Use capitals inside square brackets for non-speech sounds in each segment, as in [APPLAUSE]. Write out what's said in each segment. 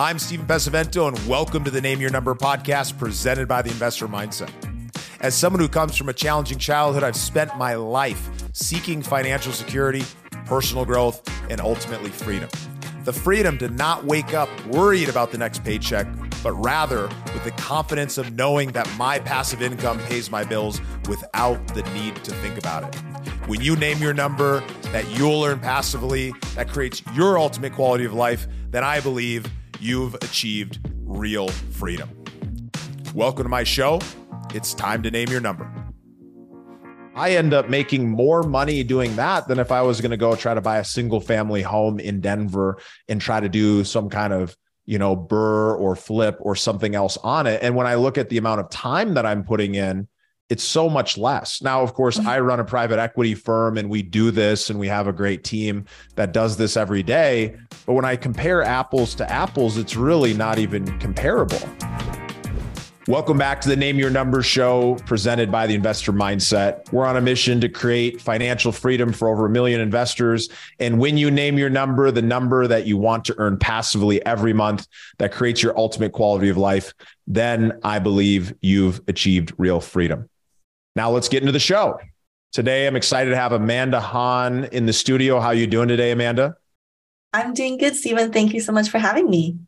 I'm Stephen Pesavento, and welcome to the Name Your Number podcast presented by the Investor Mindset. As someone who comes from a challenging childhood, I've spent my life seeking financial security, personal growth, and ultimately freedom. The freedom to not wake up worried about the next paycheck, but rather with the confidence of knowing that my passive income pays my bills without the need to think about it. When you name your number that you'll earn passively, that creates your ultimate quality of life, then I believe you've achieved real freedom. Welcome to my show. It's time to name your number. I end up making more money doing that than if I was going to go try to buy a single family home in Denver and try to do some kind of, you know, BRRRR or flip or something else on it. And when I look at the amount of time that I'm putting in, it's so much less. Now, of course, mm-hmm. I run a private equity firm and we do this and we have a great team that does this every day. But when I compare apples to apples, it's really not even comparable. Welcome back to the Name Your Number show presented by the Investor Mindset. We're on a mission to create financial freedom for over a million investors. And when you name your number, the number that you want to earn passively every month that creates your ultimate quality of life, then I believe you've achieved real freedom. Now let's get into the show. Today, I'm excited to have Amanda Han in the studio. How are you doing today, Amanda? I'm doing good, Stephen. Thank you so much for having me.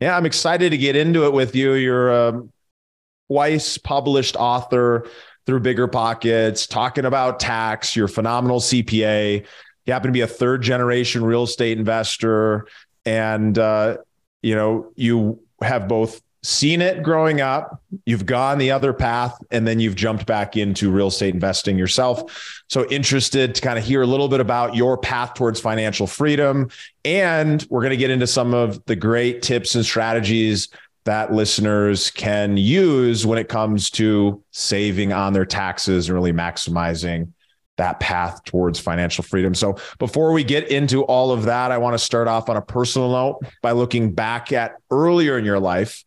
Yeah, I'm excited to get into it with you. You're a twice published author through Bigger Pockets, talking about tax. You're a phenomenal CPA. You happen to be a third generation real estate investor, and uh, you know you have both seen it growing up, you've gone the other path, and then you've jumped back into real estate investing yourself. So, interested to kind of hear a little bit about your path towards financial freedom. And we're going to get into some of the great tips and strategies that listeners can use when it comes to saving on their taxes and really maximizing that path towards financial freedom. So, before we get into all of that, I want to start off on a personal note by looking back at earlier in your life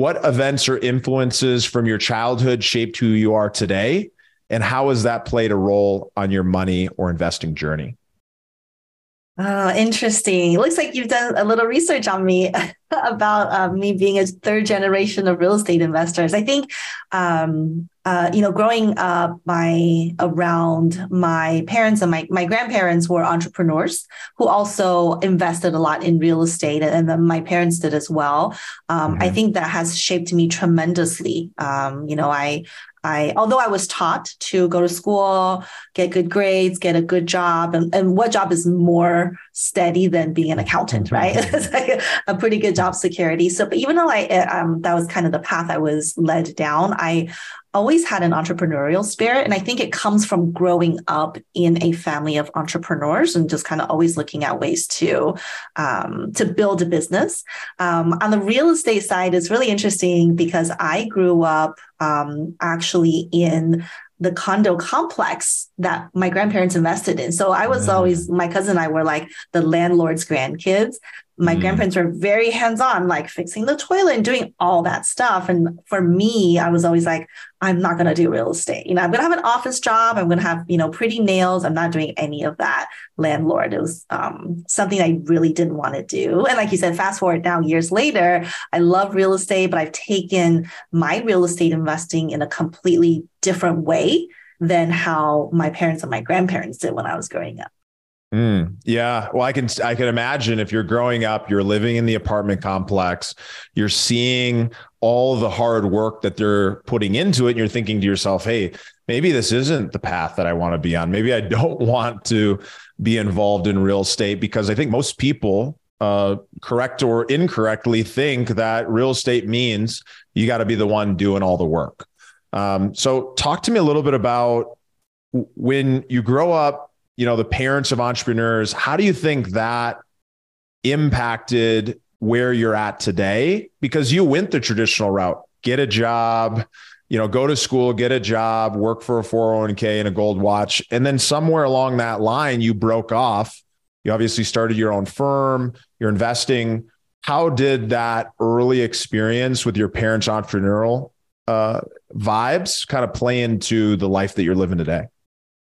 what events or influences from your childhood shaped who you are today? And how has that played a role on your money or investing journey? Oh, interesting. Looks like you've done a little research on me [LAUGHS] [LAUGHS] about uh, me being a third generation of real estate investors. I think, um, uh, you know, growing up, my around my parents and my my grandparents were entrepreneurs who also invested a lot in real estate, and then my parents did as well. Um, mm-hmm. I think that has shaped me tremendously. Um, you know, I I, although I was taught to go to school, get good grades, get a good job, and, and what job is more steady than being an accountant, right? [LAUGHS] it's like a, pretty good job security. So, but even though I, um, that was kind of the path I was led down, I always had an entrepreneurial spirit. And I think it comes from growing up in a family of entrepreneurs and just kind of always looking at ways to, um, to build a business. Um, on the real estate side, it's really interesting because I grew up um, actually in the condo complex that my grandparents invested in. So I was always, my cousin and I were like the landlord's grandkids. My mm. grandparents were very hands-on like fixing the toilet and doing all that stuff. And for me i was always like i'm not going to do real estate. You know i'm going to have an office job. I'm going to have you know pretty nails. I'm not doing any of that. Landlord it was um, something i really didn't want to do. And like you said fast forward now years later i love real estate but i've taken my real estate investing in a completely different way than how my parents and my grandparents did when i was growing up Mm, yeah. Well, I can I can imagine if you're growing up, you're living in the apartment complex, you're seeing all the hard work that they're putting into it, and you're thinking to yourself, hey, maybe this isn't the path that I want to be on. Maybe I [LAUGHS] don't want to be involved in real estate because I think most people, uh, correct or incorrectly, think that real estate means you got to be the one doing all the work. Um, so, talk to me a little bit about when you grow up you know, the parents of entrepreneurs, how do you think that impacted where you're at today? Because you went the traditional route, get a job, you know, go to school, get a job, work for a 401k and a gold watch. And then somewhere along that line, you broke off. You obviously started your own firm, you're investing. How did that early experience with your parents' entrepreneurial uh, vibes kind of play into the life that you're living today?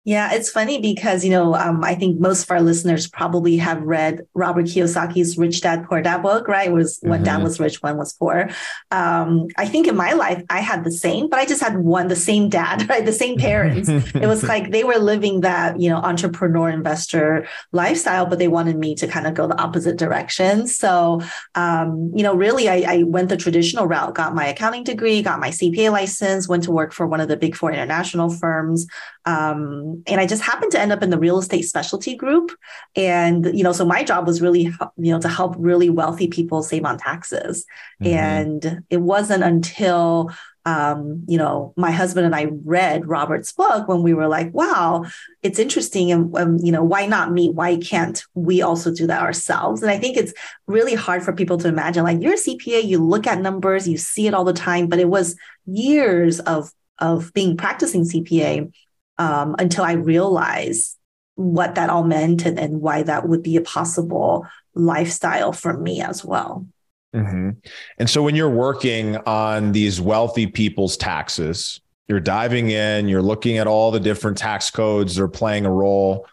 Yeah, it's funny because, you know, um, I think most of our listeners probably have read Robert Kiyosaki's Rich Dad Poor Dad book, right? It was mm-hmm. one dad was rich, one was poor. Um, I think in my life, I had the same, but I just had one, the same dad, [LAUGHS] right? The same parents. it was like they were living that, you know, entrepreneur investor lifestyle, but they wanted me to kind of go the opposite direction. So, um, you know, really, I, I went the traditional route, got my accounting degree, got my CPA license, went to work for one of the big four international firms. Um, and I just happened to end up in the real estate specialty group. And, you know, so my job was really, you know, to help really wealthy people save on taxes. Mm-hmm. And it wasn't until, um, you know, my husband and I read Robert's book when we were like, wow, it's interesting. And, um, you know, why not me? Why can't we also do that ourselves? And I think it's really hard for people to imagine like you're a CPA, you look at numbers, you see it all the time, but it was years of of being practicing CPA um, until I realized what that all meant and, and why that would be a possible lifestyle for me as well. Mm-hmm. And so when you're working on these wealthy people's taxes, you're diving in, you're looking at all the different tax codes, they're playing a role.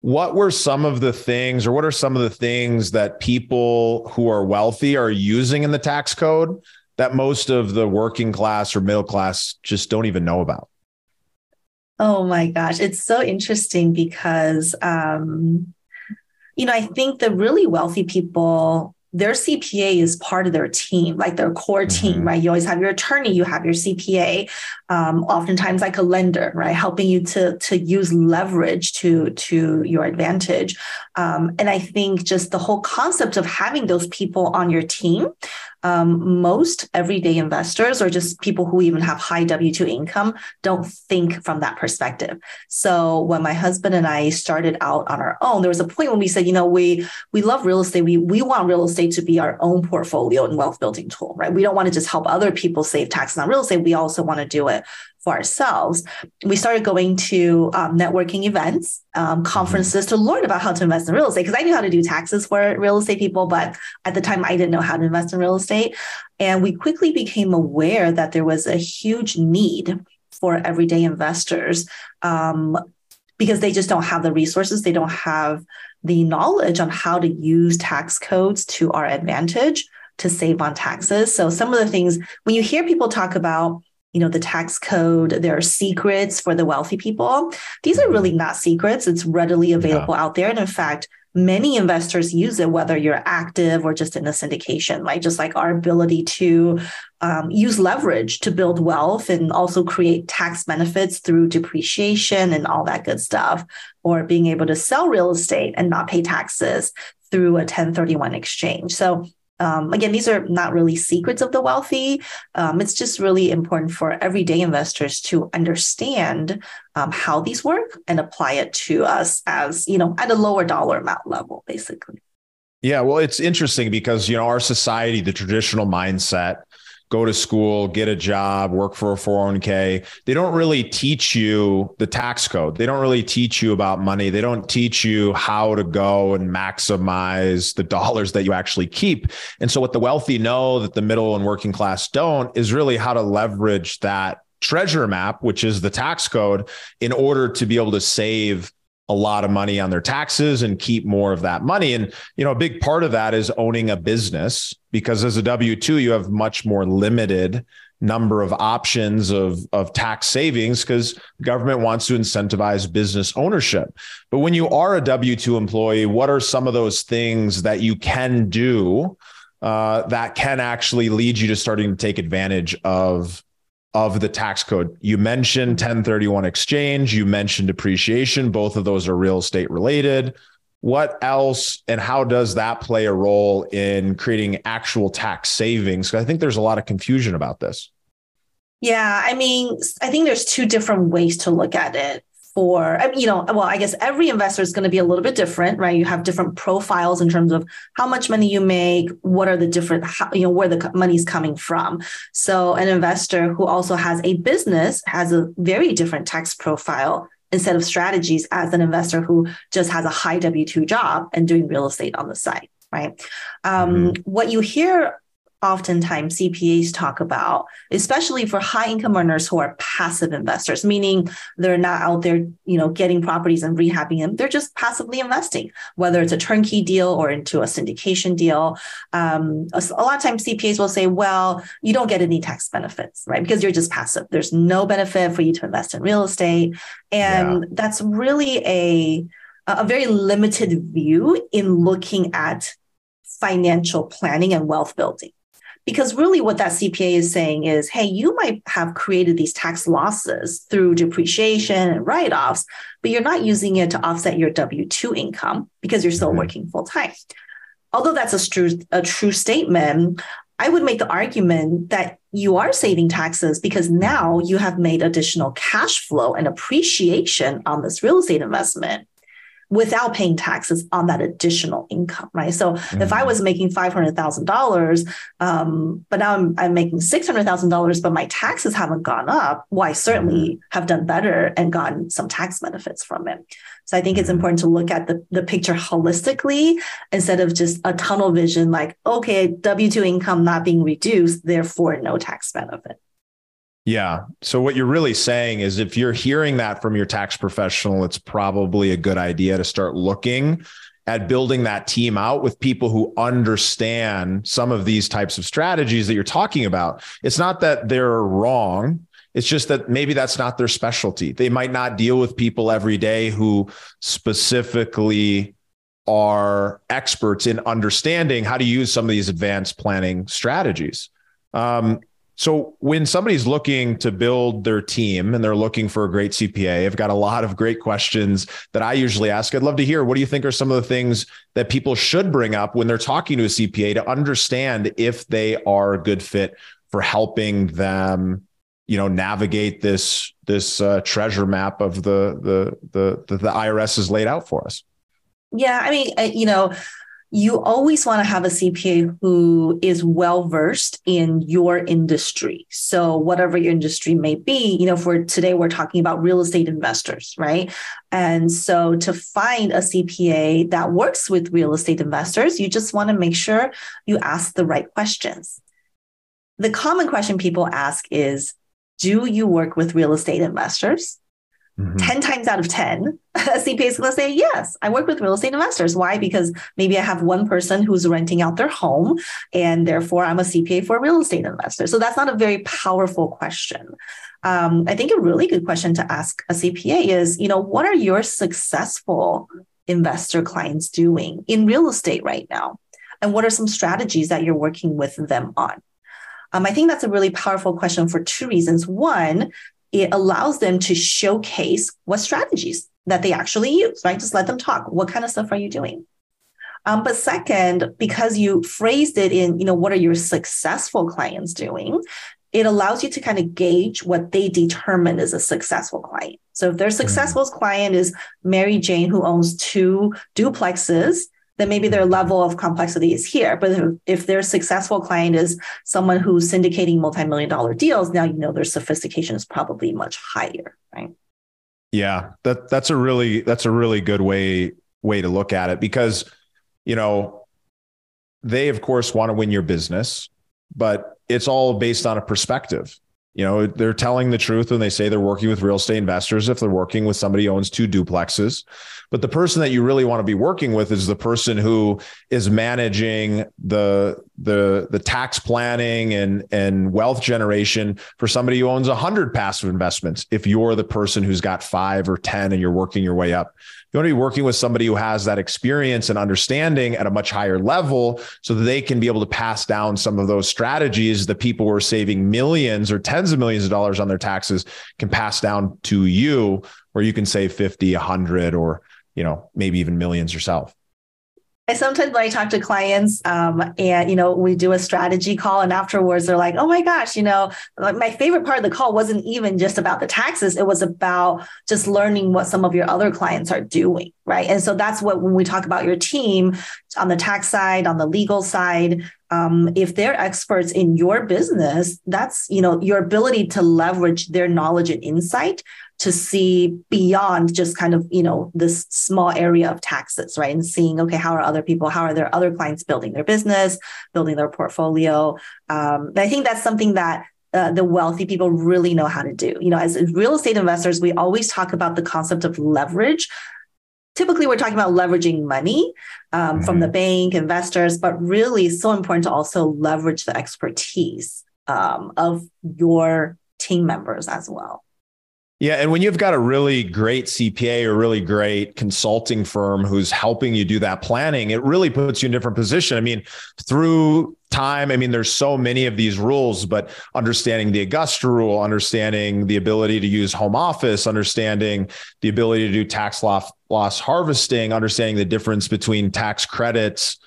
What were some of the things, or what are some of the things that people who are wealthy are using in the tax code that most of the working class or middle class just don't even know about? Oh my gosh, it's so interesting because, um, you know, I think the really wealthy people, their CPA is part of their team, like their core team, mm-hmm. right? You always have your attorney, you have your CPA, um, oftentimes like a lender, right, helping you to to use leverage to to your advantage. Um, and I think just the whole concept of having those people on your team um, most everyday investors or just people who even have high W 2 income don't think from that perspective. So when my husband and I started out on our own, there was a point when we said, you know, we we love real estate. We we want real estate to be our own portfolio and wealth building tool, right? We don't want to just help other people save taxes on real estate. We also want to do it for ourselves, we started going to um, networking events, um, conferences to learn about how to invest in real estate. Because I knew how to do taxes for real estate people, but at the time I didn't know how to invest in real estate. And we quickly became aware that there was a huge need for everyday investors um, because they just don't have the resources, they don't have the knowledge on how to use tax codes to our advantage to save on taxes. So some of the things when you hear people talk about you know the tax code there are secrets for the wealthy people. These are really mm-hmm. not secrets. It's readily available yeah. out there. And in fact many investors use it whether you're active or just in a syndication right? Just like our ability to um, use leverage to build wealth and also create tax benefits through depreciation and all that good stuff or being able to sell real estate and not pay taxes through a 1031 exchange. So um, again, these are not really secrets of the wealthy. Um, it's just really important for everyday investors to understand um, how these work and apply it to us as, you know, at a lower dollar amount level, basically. Yeah, well, it's interesting because, you know, our society, the traditional mindset go to school, get a job, work for a 401k. They don't really teach you the tax code. They don't really teach you about money. They don't teach you how to go and maximize the dollars that you actually keep. And so, what the wealthy know that the middle and working class don't is really how to leverage that treasure map, which is the tax code, in order to be able to save a lot of money on their taxes and keep more of that money. And, you know, a big part of that is owning a business because as a W 2, you have much more limited number of options of, of tax savings because government wants to incentivize business ownership. But when you are a W 2 employee, what are some of those things that you can do uh, that can actually lead you to starting to take advantage of of the tax code. You mentioned mm-hmm. 1031 exchange, you mentioned depreciation. Both of those are real estate related. What else and how does that play a role in creating actual tax savings? I think there's a lot of confusion about this. Yeah, I mean, I think there's two different ways to look at it for you know well i guess every investor is going to be a little bit different right? You have different profiles in terms of how much money you make what are the different how, you know where the money's coming from. So an investor who also has a business has a very different tax profile instead of strategies as an investor who just has a high w2 job and doing real estate on the side right? Um, mm-hmm. what you hear oftentimes CPAs talk about, especially for high income earners who are passive investors, meaning they're not out there, you know, getting properties and rehabbing them. They're just passively investing, whether it's a turnkey deal or into a syndication deal. Um, a, a lot of times CPAs will say, well, you don't get any tax benefits, right? Because you're just passive. There's no benefit for you to invest in real estate. And yeah. that's really a, a very limited view in looking at financial planning and wealth building. Because really, what that CPA is saying is hey, you might have created these tax losses through depreciation and write offs, but you're not using it to offset your W 2 income because you're still mm-hmm. working full time. Although that's a true, a true statement, I would make the argument that you are saving taxes because now you have made additional cash flow and appreciation on this real estate investment without paying taxes on that additional income, right? So mm-hmm. if I mm-hmm. was making five hundred thousand um, dollars, but now I'm, I'm making six hundred thousand dollars, but my taxes haven't gone up, well, I certainly mm-hmm. have done better and gotten some tax benefits from it. So I think it's mm-hmm. important to look at the, the picture holistically instead of just a tunnel vision, like, okay, W two income not being reduced, therefore no tax benefit. Yeah. So what you're really saying is if you're hearing that from your tax professional, it's probably a good idea to start looking at building that team out with people who understand some of these types of strategies that you're talking about. It's not that they're wrong. It's just that maybe that's not their specialty. They might not deal with people every day who specifically are experts in understanding how to use some of these advanced planning strategies. Um, so when somebody's looking to build their team and they're looking for a great CPA, I've got a lot of great questions that I usually ask. I'd love to hear what do you think are some of the things that people should bring up when they're talking to a CPA to understand if they are a good fit for helping them, you know, navigate this this uh, treasure map of the, the the the IRS has laid out for us. Yeah, I mean, uh, you know, you always want to have a CPA who is well versed in your industry. So whatever your industry may be, you know, for today we're talking about real estate investors, right? And so to find a CPA that works with real estate investors, you just want to make sure you ask the right questions. The common question people ask is, do you work with real estate investors? Mm-hmm. 10 times out of 10, [LAUGHS] a CPA is going to say, Yes, I work with real estate investors. Why? Because maybe I have one person who's renting out their home, and therefore I'm a CPA for a real estate investor. So that's not a very powerful question. Um, I think a really good question to ask a CPA is, you know, what are your successful investor clients doing in real estate right now? And what are some strategies that you're working with them on? Um, I think that's a really powerful question for two reasons. One, it allows them to showcase what strategies that they actually use, right? Just let them talk. What kind of stuff are you doing? Um, but second, because you phrased it in, you know, what are your successful clients doing? It allows you to kind of gauge what they determine is a successful client. So if their mm-hmm. successful client is Mary Jane who owns two duplexes, then maybe their level of complexity is here. But if, their successful client is someone who's syndicating multi-million dollar deals, now you know their sophistication is probably much higher, right? Yeah, that that's a really that's a really good way way to look at it because you know they of course want to win your business, but it's all based on a perspective. You know, they're telling the truth when they say they're working with real estate investors if they're working with somebody who owns two duplexes. But the person that you really want to be working with is the person who is managing the the the tax planning and and wealth generation for somebody who owns 100 passive investments if you're the person who's got 5 or 10 and you're working your way up you want to be working with somebody who has that experience and understanding at a much higher level so that they can be able to pass down some of those strategies that people who are saving millions or tens of millions of dollars on their taxes can pass down to you where you can save 50 100 or you know maybe even millions yourself I sometimes when I talk to clients, um, and you know, we do a strategy call, and afterwards they're like, "Oh my gosh, you know, my favorite part of the call wasn't even just about the taxes; it was about just learning what some of your other clients are doing, right? And so that's what when we talk about your team on the tax side, on the legal side, um, if they're experts in your business, that's you know your ability to leverage their knowledge and insight to see beyond just kind of you know this small area of taxes, right? And seeing okay, how are other people, how are their other clients building their business, building their portfolio? Um, I think that's something that uh, the wealthy people really know how to do. You know, as real estate investors, we always talk about the concept of leverage. Typically, we're talking about leveraging money um, mm-hmm. from the bank, investors, but really, so important to also leverage the expertise um, of your team members as well. Yeah. And when you've got a really great CPA or really great consulting firm who's helping you do that planning, it really puts you in a different position. I mean, through time, I mean, there's so many of these rules, but understanding the Augusta rule, understanding the ability to use home office, understanding the ability to do tax loss, loss harvesting, understanding the difference between tax credits.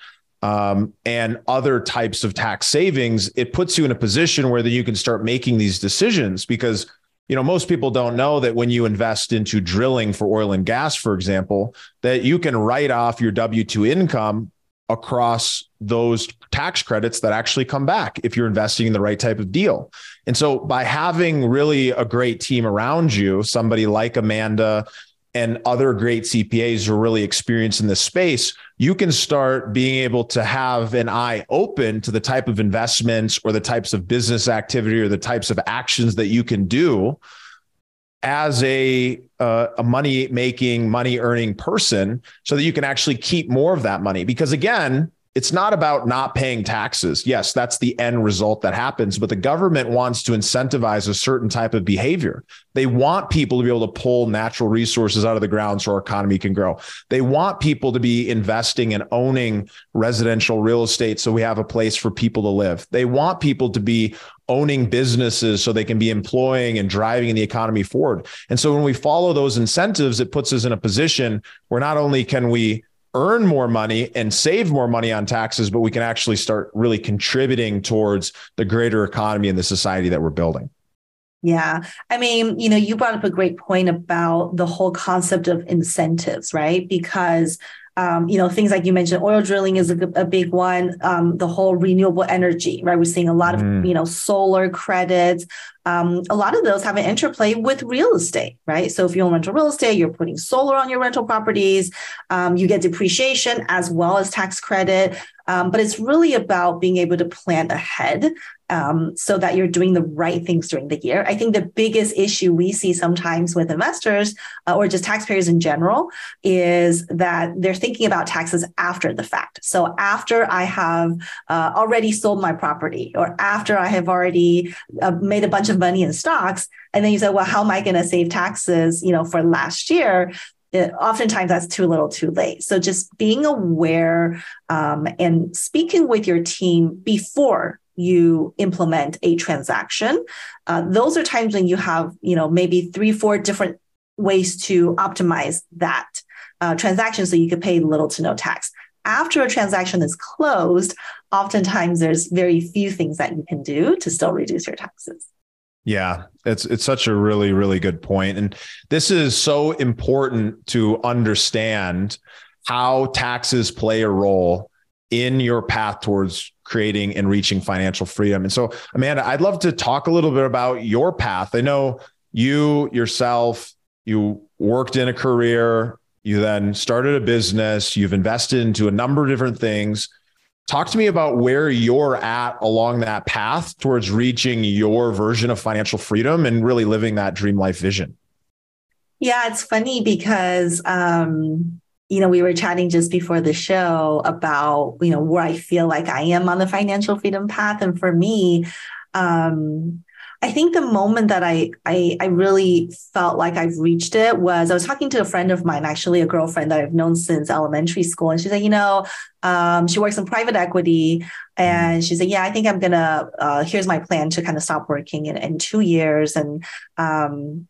Um, and other types of tax savings, it puts you in a position where then you can start making these decisions because you know most people don't know that when you invest into drilling for oil and gas for example that you can write off your w2 income across those tax credits that actually come back if you're investing in the right type of deal. And so by having really a great team around you, somebody like Amanda and other great CPAs who are really experienced in this space, you can start being able to have an eye open to the type of investments or the types of business activity or the types of actions that you can do as a uh, a money making money earning person so that you can actually keep more of that money. Because again it's not about not paying taxes. Yes, that's the end result that happens, but the government wants to incentivize a certain type of behavior. They want people to be able to pull natural resources out of the ground so our economy can grow. They want people to be investing and owning residential real estate so we have a place for people to live. They want people to be owning businesses so they can be employing and driving the economy forward. And so when we follow those incentives, it puts us in a position where not only can we earn more money and save more money on taxes, but we can actually start really contributing towards the greater economy and the society that we're building. Yeah. I mean, you know, you brought up a great point about the whole concept of incentives, right? Because um, you know, things like you mentioned, oil drilling is a, a big one. Um, the whole renewable energy, right? We're seeing a lot of, mm. you know, solar credits. Um, a lot of those have an interplay with real estate, right? So if you own rental real estate, you're putting solar on your rental properties. Um, you get depreciation as well as tax credit. Um, but it's really about being able to plan ahead um, so that you're doing the right things during the year. I think the biggest issue we see sometimes with investors uh, or just taxpayers in general is that they're thinking about taxes after the fact. So after I have uh, already sold my property or after I have already uh, made a bunch of money in stocks, and then you say, well, how am I going to save taxes, you know, for last year? It, oftentimes that's too little too late so just being aware um, and speaking with your team before you implement a transaction. Uh, those are times when you have, you know, maybe three, four different ways to optimize that uh, transaction so you could pay little to no tax. After a transaction is closed, oftentimes there's very few things that you can do to still reduce your taxes. Yeah, it's it's such a really really good point and this is so important to understand how taxes play a role in your path towards creating and reaching financial freedom. And so, Amanda, I'd love to talk a little bit about your path. I know you yourself, you worked in a career, you then started a business, you've invested into a number of different things. Talk to me about where you're at along that path towards reaching your version of financial freedom and really living that dream life vision. Yeah, it's funny because um, you know, we were chatting just before the show about, you know, where I feel like I am on the financial freedom path. And for me, um, I think the moment that I, I, I really felt like I've reached it was I was talking to a friend of mine, actually a girlfriend that I've known since elementary school, and she said, you know, um, she works in private equity, and she said, yeah, I think I'm gonna. Uh, here's my plan to kind of stop working in, in two years, and um,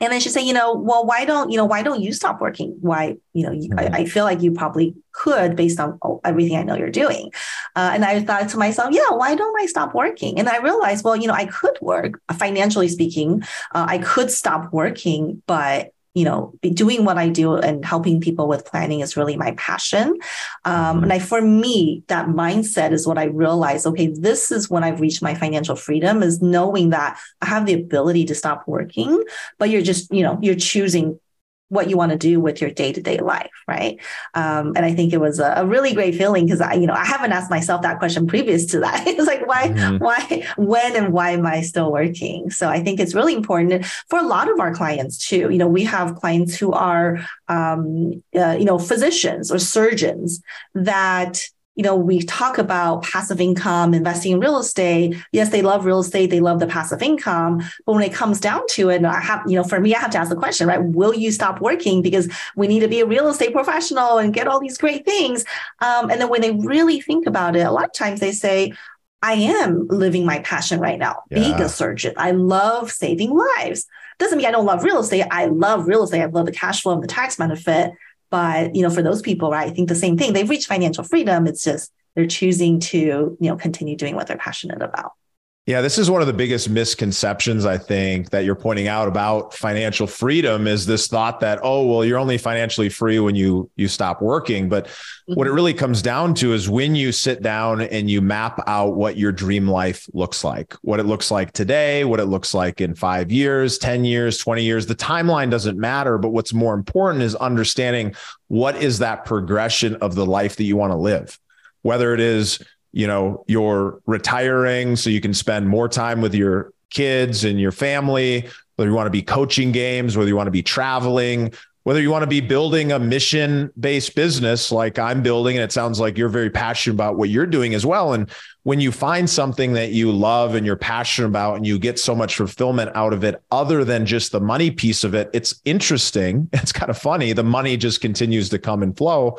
and then she said, you know, well, why don't, you know, why don't you stop working? Why, you know, mm-hmm. I, I, feel like you probably could based on everything I know you're doing. Uh, and I thought to myself, yeah, why don't I stop working? And I realized, well, you know, I could work financially speaking. Uh, I could stop working, but you know, doing what I do and helping people with planning is really my passion. Um, and I, for me, that mindset is what I realized. Okay, this is when I've reached my financial freedom is knowing that I have the ability to stop working, but you're just, you know, you're choosing what you want to do with your day-to-day life right? Um, and i think it was a, a really great feeling because i you know i haven't asked myself that question previous to that. [LAUGHS] It's like why mm-hmm. why when and why am i still working? So i think it's really important for a lot of our clients too. You know we have clients who are um, uh, you know physicians or surgeons that you know, we talk about passive income, investing in real estate. Yes, they love real estate, they love the passive income. But when it comes down to it, I have, you know, for me, I have to ask the question, right? Will you stop working because we need to be a real estate professional and get all these great things? Um, and then when they really think about it, a lot of times they say, I am living my passion right now, yeah. being a surgeon. I love saving lives. Doesn't mean I don't love real estate. I love real estate. I love the cash flow and the tax benefit. But you know, for those people, right, I think the same thing. They've reached financial freedom. It's just they're choosing to you know continue doing what they're passionate about. Yeah, this is one of the biggest misconceptions I think that you're pointing out about financial freedom is this thought that oh well you're only financially free when you you stop working but mm-hmm. what it mm-hmm. really comes down to is when you sit down and you map out what your dream life looks like what it looks like today what it looks like in 5 years 10 years 20 years the timeline doesn't matter but what's more important is understanding what is that progression of the life that you want to live whether it is you know you're retiring so you can spend more time with your kids and your family whether you want to be coaching games whether you want to be traveling whether you want to be building a mission based business like I'm building and it sounds like you're very passionate about what you're doing as well. And when you find something that you love and you're passionate about and you get so much fulfillment out of it other than just the money piece of it it's interesting. [LAUGHS] It's kind of funny. The money just continues to come and flow.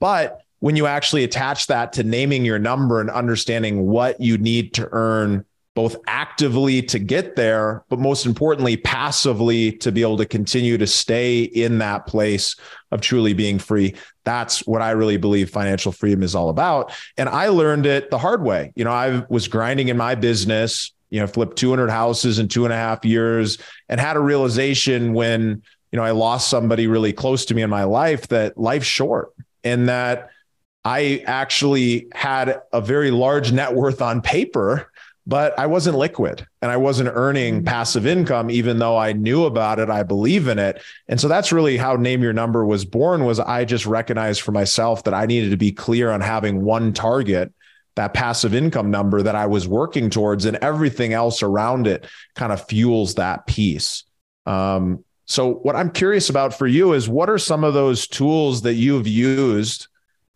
But when you actually attach that to naming your number and understanding what you need to earn both actively to get there, but most importantly, passively to be able to continue to stay in that place of truly being free. That's what I really believe financial freedom is all about. And I learned it the hard way. You know, I was grinding in my business, you know, flipped 200 houses in two and a half years and had a realization when, you know, I lost somebody really close to me in my life that life's short and that I actually had a very large net worth on paper, but I wasn't liquid and I wasn't earning mm-hmm. passive income, even though I knew about it. I believe in it. And so that's really how name your number was born was I just recognized for myself that I needed to be clear on having one target that passive income number that I was working towards and everything else around it kind of fuels that piece. Um, so what I'm curious about for you is what are some of those tools that you've used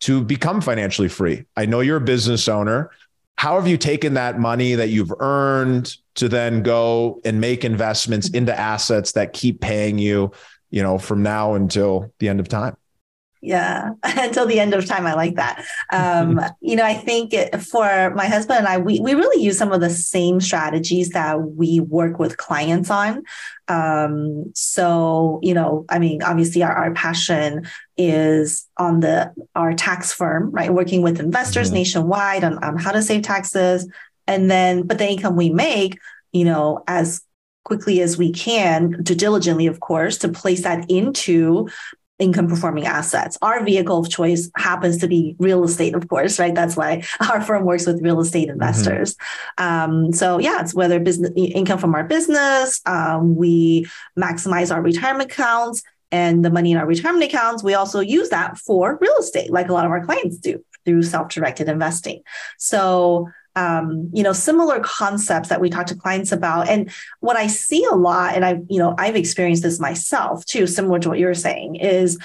to become financially free. I know you're a business owner. How have you taken that money that you've earned to then go and make investments into assets that keep paying you, you know, from now until the end of time? Yeah, [LAUGHS] until the end of time. I like that. Um, [LAUGHS] you know, I think it, for my husband and I, we, we really use some of the same strategies that we work with clients on. Um, so, you know, I mean, obviously our, our passion is on the our tax firm, right? Working with investors mm-hmm. nationwide on, on how to save taxes. And then, but the income we make, you know, as quickly as we can, to diligently, of course, to place that into income performing assets. Our vehicle of choice happens to be real estate, of course, right? That's why [LAUGHS] our firm works with real estate mm-hmm. investors. Mm-hmm. Um, so yeah, it's whether business income from our business, um, we maximize our retirement accounts and the money in our retirement accounts. We also use that for real estate, like a lot of our clients do through self-directed investing. So um, you know, similar concepts that we talk to clients about. And what I see a lot, and I, you know, I've experienced this myself too, similar to what you're saying, is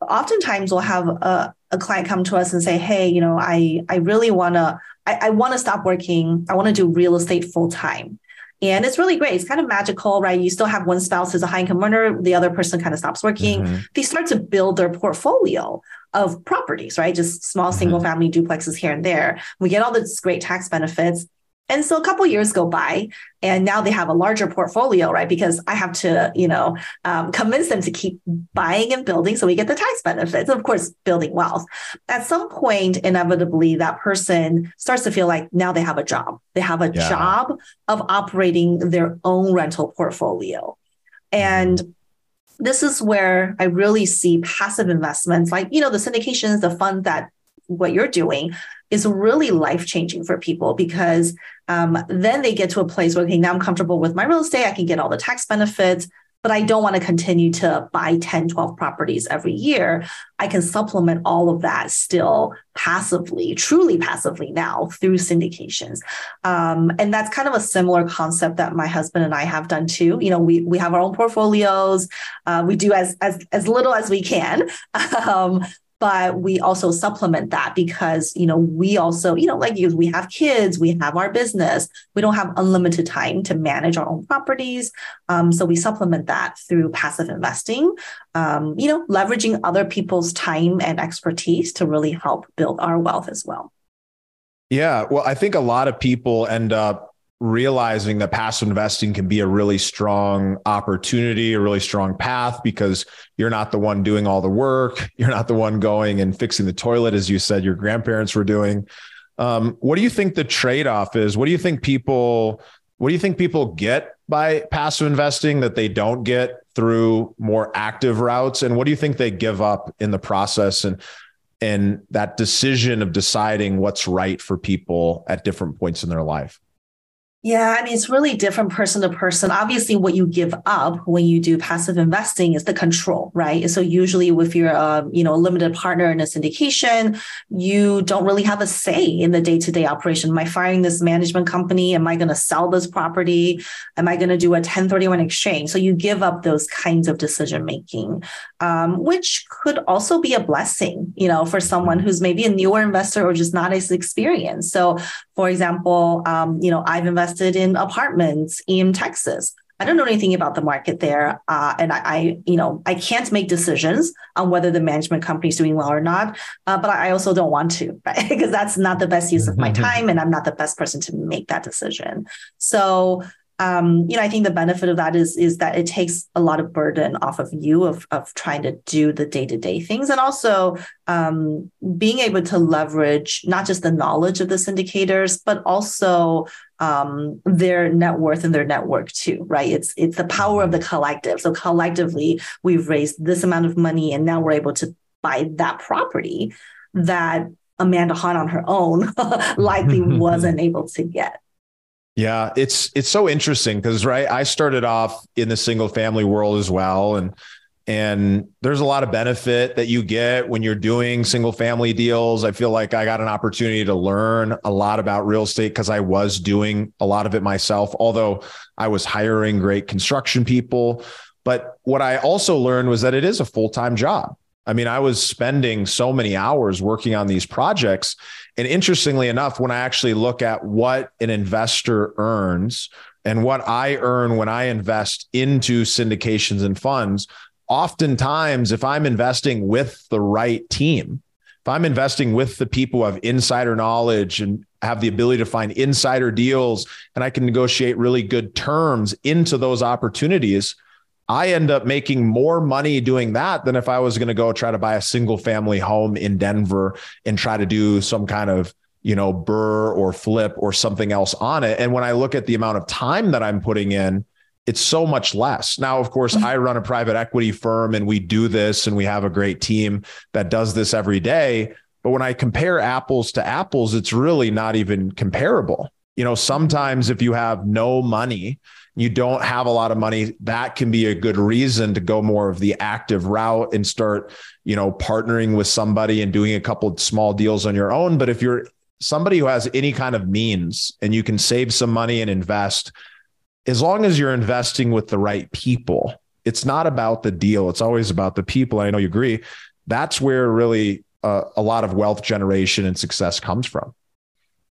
oftentimes we'll have a, a client come to us and say, Hey, you know, I, I really want to, I, I want to stop working. I want to do real estate full time. And it's really great. It's kind of magical, right? You still have one spouse as a high income earner, the other person kind of stops working. Mm-hmm. They start to build their portfolio of properties, right? Just small mm-hmm. single family duplexes here and there. We get all these great tax benefits. And so a couple years go by, and now they have a larger portfolio, right? Because I have to, you know, um, convince them to keep buying and building, so we get the tax benefits. And of course, building wealth. At some point, inevitably, that person starts to feel like now they have a job. They have a yeah. job of operating their own rental portfolio, and mm-hmm this is where I really see passive investments like, you know, the syndications, the fund that what you're doing is really life changing for people because um, then they get to a place where, okay, now I'm comfortable with my real estate. I can get all the tax benefits but I don't want to continue to buy 10, 12 properties every year. I can supplement all of that still passively, truly passively now through syndications. Um, and that's kind of a similar concept that my husband and I have done too. You know, we, we have our own portfolios. Uh, we do as, as, as little as we can. [LAUGHS] Um, but we also supplement that because you know we also you know like you we have kids we have our business. We don't have unlimited time to manage our own properties. Um, so we supplement that through passive investing um, you know leveraging other people's time and expertise to really help build our wealth as well. Yeah. Well i think a lot of people end up realizing that passive investing can be a really strong opportunity, a really strong path because you're not the one doing all the work. [LAUGHS] You're not the one going and fixing the toilet, as you said your grandparents were doing. Um, what do you think the trade off is? What do you think people? What do you think people get by passive investing that they don't get through more active routes? And what do you think they give up in the process? And and that decision of deciding what's right for people at different points in their life? Yeah, I mean, it's really different person to person. Obviously, what you give up when you do passive investing is the control, right? So usually, if you're a you know limited partner in a syndication, you don't really have a say in the day to day operation. Am I firing this management company? Am I going to sell this property? Am I going to do a 1031 exchange? So you give up those kinds of decision making, um, which could also be a blessing, you know, for someone who's maybe a newer investor or just not as experienced. So, for example, um, you know, I've invested invested in apartments in Texas. I don't know anything about the market there, uh, and I, I, you know, I can't make decisions on whether the management company is doing well or not. Uh, but I also don't want to, [LAUGHS] right? because that's not the best use of my mm-hmm. time, and I'm not the best person to make that decision. So um, you know, I think the benefit of that is is that it takes a lot of burden off of you of of trying to do the day to day things, and also um, being able to leverage not just the knowledge of the syndicators, but also um, their net worth and their network too. Right? It's it's the power of the collective. So collectively, we've raised this amount of money, and now we're able to buy that property that Amanda Han on her own [LAUGHS] likely [LAUGHS] wasn't able to get. Yeah, it's it's so interesting because right, I started off in the single family world as well, and and there's a lot of benefit that you get when you're doing single family deals. I feel like I got an opportunity to learn a lot about real estate because I was doing a lot of it myself, although I was hiring great construction people. But what I also learned was that it is a full time job. I mean, I was spending so many hours working on these projects and interestingly enough, when I actually look at what an investor earns and what I earn when I invest into syndications and funds, oftentimes, if I'm investing with the right team, if I'm investing with the people who have insider knowledge and have the ability to find insider deals and I can negotiate really good terms into those opportunities, I end up making more money doing that than if I was going to go try to buy a single family home in Denver and try to do some kind of, you know, BRRRR or flip or something else on it. And when I look at the amount of time that I'm putting in, it's so much less. Now, of course, mm-hmm. I run a private equity firm and we do this and we have a great team that does this every day. But when I compare apples to apples, it's really not even comparable. You know, sometimes if you have no money, you don't have a lot of money, that can be a good reason to go more of the active route and start, you know, partnering with somebody and doing a couple small deals on your own. But if you're somebody who has any kind of means and you can save some money and invest, as long as you're investing with the right people, it's not about the deal. It's always about the people. I know you agree. That's where really uh, a lot of wealth generation and success comes from.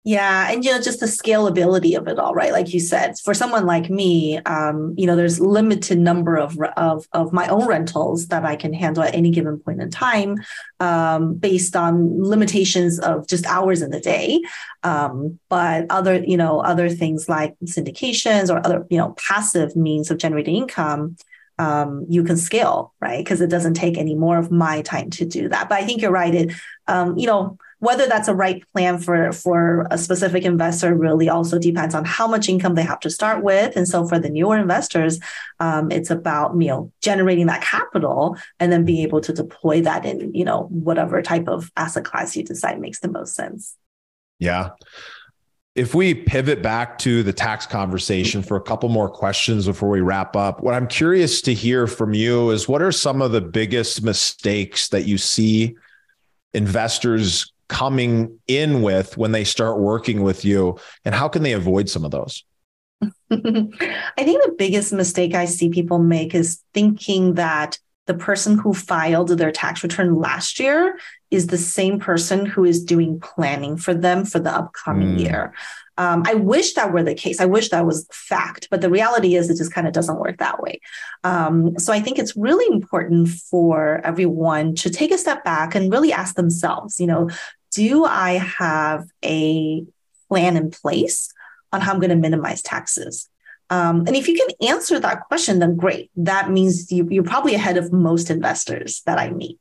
Yeah, and you know, just the scalability of it all, right? Like you said, for someone like me, um, you know, there's limited number of of of my own rentals that I can handle at any given point in time, um, based on limitations of just hours in the day. Um, but other, you know, other things like syndications or other, you know, passive means of generating income, um, you can scale, right? Because it doesn't take any more of my time to do that. But I think you're right. It, um, you know whether that's a right plan for for a specific investor really also depends on how much income they have to start with. And so for the newer investors, um, it's about you know generating that capital and then being able to deploy that in you know whatever type of asset class you decide makes the most sense. Yeah. If we pivot back to the tax conversation for a couple more questions before we wrap up, what I'm curious to hear from you is what are some of the biggest mistakes that you see investors coming in with when they start working with you, and how can they avoid some of those? [LAUGHS] I think the biggest mistake I see people make is thinking that the person who filed their tax return last year is the same person who is doing planning for them for the upcoming mm. year. Um, I wish that were the case. I wish that was fact, but the reality is it just kind of doesn't work that way. Um, so I think it's really important for everyone to take a step back and really ask themselves, you know, do I have a plan in place on how I'm going to minimize taxes? Um, and if you can answer that question, then great. That means you, you're probably ahead of most investors that I meet.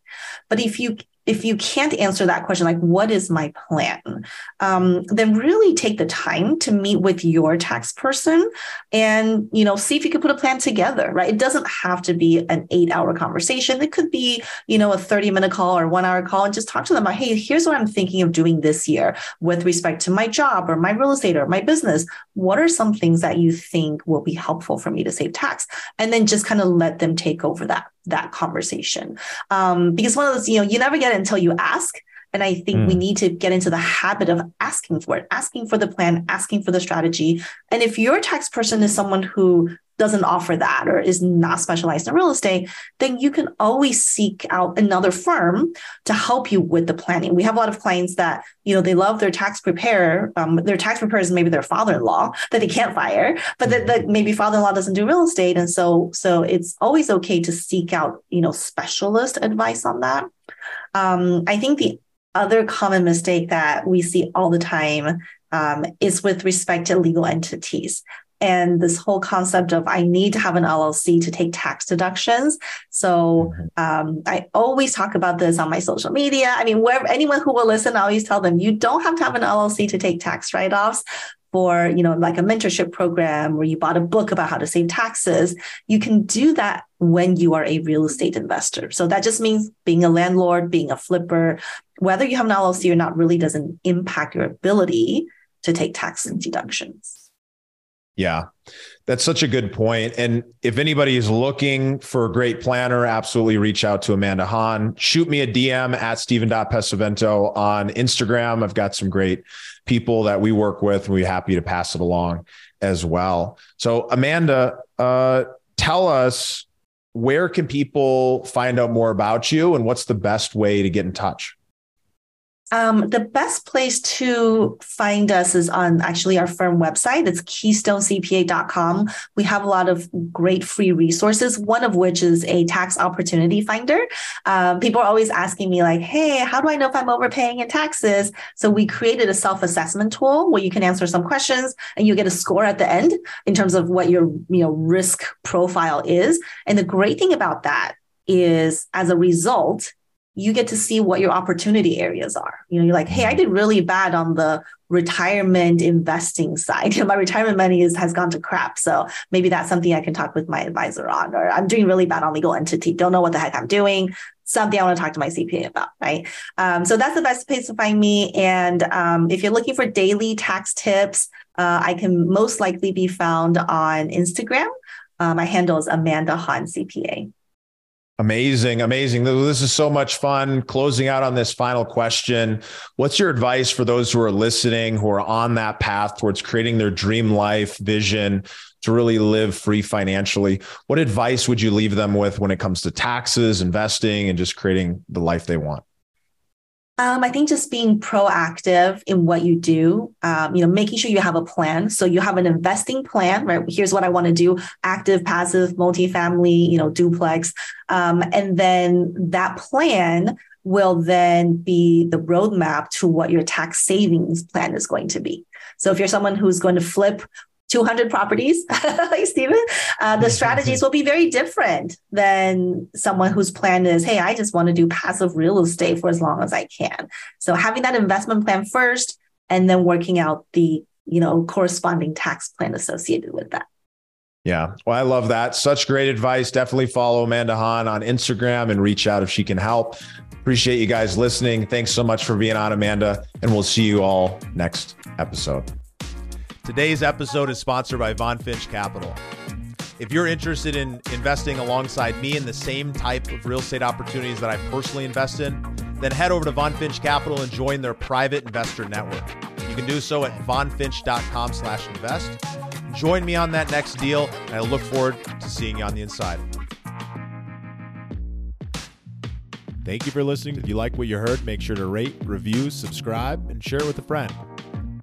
But if you if you can't answer that question, like what is my plan, um, then really take the time to meet with your tax person and you know see if you can put a plan together. Right? It doesn't have to be an eight-hour conversation. It could be you know a thirty-minute call or one-hour call, and just talk to them about, hey, here's what I'm thinking of doing this year with respect to my job or my real estate or my business. What are some things that you think will be helpful for me to save tax? And then just kind of let them take over that that conversation. Um, because one of those, you know, you never get it until you ask. And I think mm. we need to get into the habit of asking for it, asking for the plan, asking for the strategy. And if your tax person is someone who doesn't offer that or is not specialized in real estate, then you can always seek out another firm to help you with the planning. We have a lot of clients that, you know, they love their tax preparer. Um, their tax preparer is maybe their father-in-law that they can't fire, but that, that maybe father-in-law doesn't do real estate. And so, so it's always okay to seek out, you know, specialist advice on that. Um, I think the other common mistake that we see all the time um, is with respect to legal entities and this whole concept of I need to have an LLC to take tax deductions. So mm-hmm. um, I always talk about this on my social media. I mean, wherever anyone who will listen, I always tell them you don't have to have an LLC to take tax write-offs. For you know, like a mentorship program where you bought a book about how to save taxes, you can do that when you are a real estate investor. So that just means being a landlord, being a flipper, whether you have an LLC or not, really doesn't impact your ability to take tax deductions. Yeah, that's such a good point. And if anybody is looking for a great planner, absolutely reach out to Amanda Han. Shoot me a DM at Steven.Pesavento on Instagram. I've got some great people that we work with, and we're happy to pass it along as well. So, Amanda, uh, tell us where can people find out more about you and what's the best way to get in touch? Um, the best place to find us is on actually our firm website. It's keystonecpa.com. We have a lot of great free resources, one of which is a tax opportunity finder. Um, people are always asking me, like, hey, how do I know if I'm overpaying in taxes? So we created a self assessment tool where you can answer some questions and you get a score at the end in terms of what your you know, risk profile is. And the great thing about that is, as a result, you get to see what your opportunity areas are. You know, you're like, hey, I did really bad on the retirement investing side. [LAUGHS] my retirement money is, has gone to crap. So maybe that's something I can talk with my advisor on. Or I'm doing really bad on legal entity. Don't know what the heck I'm doing. Something I want to talk to my CPA about, right? Um, so that's the best place to find me. And um, if you're looking for daily tax tips, uh, I can most likely be found on Instagram. Uh, my handle is Amanda Han CPA. Amazing, amazing. This is so much fun. Closing out on this final question What's your advice for those who are listening, who are on that path towards creating their dream life vision to really live free financially? What advice would you leave them with when it comes to taxes, investing, and just creating the life they want? Um, I think just being proactive in what you do, um, you know, making sure you have a plan. So you have an investing plan, right? Here's what I want to do: active, passive, multifamily, you know, duplex, um, and then that plan will then be the roadmap to what your tax savings plan is going to be. So if you're someone who's going to flip 200 properties, [LAUGHS] like Stephen, uh, the strategies will be very different than someone whose plan is, hey, I just want to do passive real estate for as long as I can. So having that investment plan first and then working out the you know corresponding tax plan associated with that. Yeah. Well, I love that. Such great advice. Definitely follow Amanda Han on Instagram and reach out if she can help. Appreciate you guys listening. Thanks so much for being on, Amanda. And we'll see you all next episode. Today's episode is sponsored by Von Finch Capital. If you're interested in investing alongside me in the same type of real estate opportunities that I personally invest in, then head over to Von Finch Capital and join their private investor network. You can do so at vonfinch.com slash invest. Join me on that next deal, and I look forward to seeing you on the inside. Thank you for listening. If you like what you heard, make sure to rate, review, subscribe, and share it with a friend.